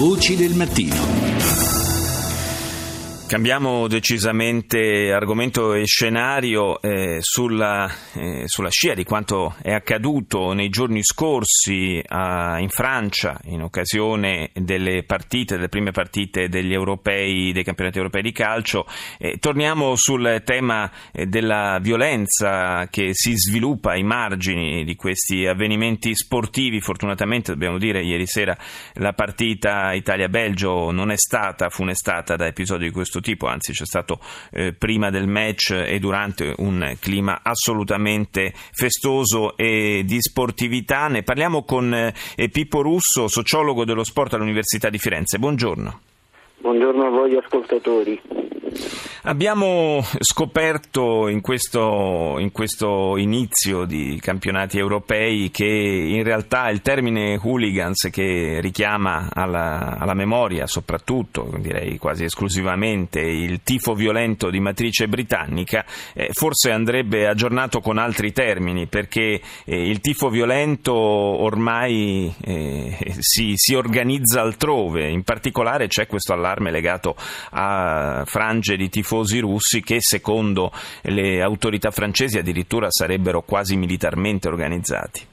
Voci del mattino. Cambiamo decisamente argomento e scenario eh, sulla, eh, sulla, scia di quanto è accaduto nei giorni scorsi a, in Francia in occasione delle partite, delle prime partite degli europei, dei campionati europei di calcio. Eh, torniamo sul tema eh, della violenza che si sviluppa ai margini di questi avvenimenti sportivi. Fortunatamente, dobbiamo dire, ieri sera la partita Italia-Belgio non è stata funestata da episodi di questo tipo, anzi c'è stato eh, prima del match e durante un clima assolutamente festoso e di sportività. Ne parliamo con eh, Pippo Russo, sociologo dello sport all'Università di Firenze. Buongiorno. Buongiorno a voi ascoltatori. Abbiamo scoperto in questo, in questo, inizio di campionati europei che in realtà il termine hooligans che richiama alla, alla, memoria soprattutto, direi quasi esclusivamente, il tifo violento di matrice britannica, eh, forse andrebbe aggiornato con altri termini perché eh, il tifo violento ormai eh, si, si organizza altrove, in particolare c'è questo allarme legato a frange di tifo tifosi russi che secondo le autorità francesi addirittura sarebbero quasi militarmente organizzati.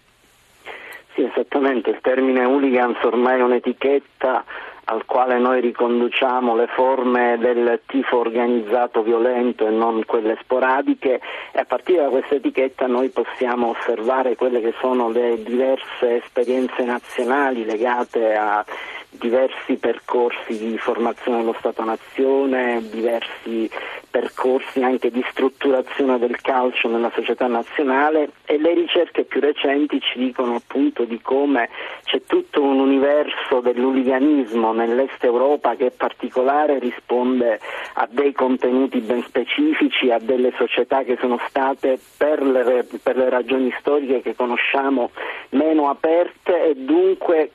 Sì, esattamente, il termine hooligans ormai è un'etichetta al quale noi riconduciamo le forme del tifo organizzato violento e non quelle sporadiche e a partire da questa etichetta noi possiamo osservare quelle che sono le diverse esperienze nazionali legate a diversi percorsi di formazione dello Stato-Nazione, diversi percorsi anche di strutturazione del calcio nella società nazionale e le ricerche più recenti ci dicono appunto di come c'è tutto un universo dell'uliganismo nell'est Europa che è particolare, risponde a dei contenuti ben specifici, a delle società che sono state per le, per le ragioni storiche che conosciamo meno aperte e dunque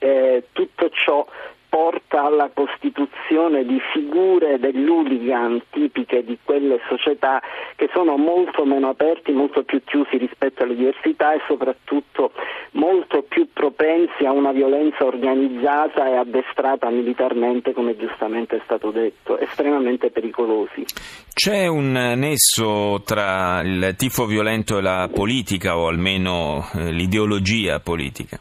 eh, tutto ciò porta alla costituzione di figure dell'hooligan tipiche di quelle società che sono molto meno aperti, molto più chiusi rispetto alle diversità e soprattutto molto più propensi a una violenza organizzata e addestrata militarmente, come giustamente è stato detto, estremamente pericolosi. C'è un nesso tra il tifo violento e la politica o almeno eh, l'ideologia politica?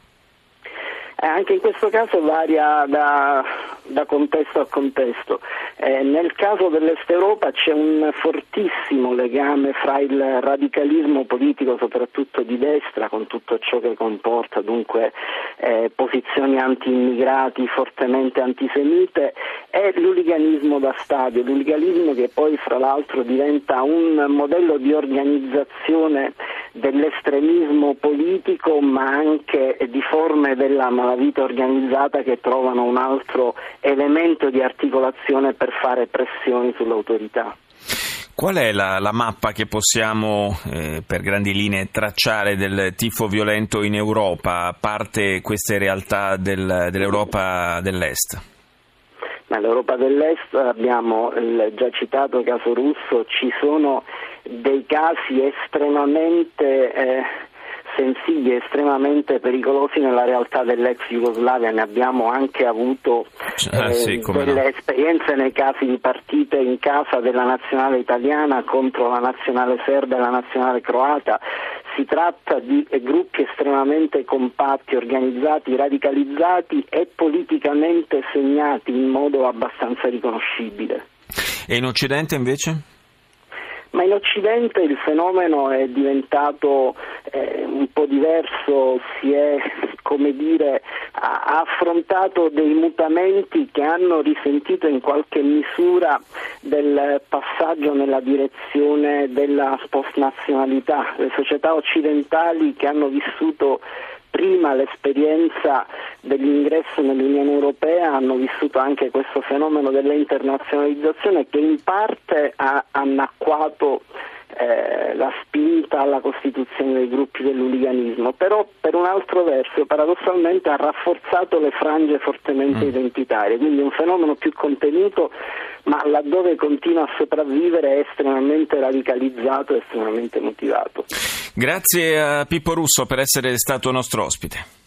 Eh, anche in questo caso varia da, da contesto a contesto. Eh, nel caso dell'Est Europa c'è un fortissimo legame fra il radicalismo politico, soprattutto di destra, con tutto ciò che comporta, dunque eh, posizioni anti-immigrati fortemente antisemite, e l'uliganismo da stadio, l'uliganismo che poi fra l'altro diventa un modello di organizzazione dell'estremismo politico ma anche di forme della malavita organizzata che trovano un altro elemento di articolazione per fare pressioni sull'autorità. Qual è la, la mappa che possiamo eh, per grandi linee tracciare del tifo violento in Europa, a parte queste realtà del, dell'Europa dell'Est? Nell'Europa dell'Est abbiamo il già citato caso russo, ci sono dei casi estremamente eh, sensibili, estremamente pericolosi nella realtà dell'ex Jugoslavia, ne abbiamo anche avuto ah, eh, sì, delle no. esperienze nei casi di partite in casa della nazionale italiana contro la nazionale serba e la nazionale croata. Si tratta di gruppi estremamente compatti, organizzati, radicalizzati e politicamente segnati in modo abbastanza riconoscibile. E in Occidente invece? ma in Occidente il fenomeno è diventato eh, un po' diverso, si è come dire, ha affrontato dei mutamenti che hanno risentito in qualche misura del passaggio nella direzione della postnazionalità. Le società occidentali che hanno vissuto prima l'esperienza dell'ingresso nell'Unione Europea hanno vissuto anche questo fenomeno dell'internazionalizzazione che in parte ha annacquato eh, la spinta alla costituzione dei gruppi dell'uliganismo, però per un altro verso paradossalmente ha rafforzato le frange fortemente mm. identitarie, quindi un fenomeno più contenuto ma laddove continua a sopravvivere è estremamente radicalizzato e estremamente motivato. Grazie a Pippo Russo per essere stato nostro ospite.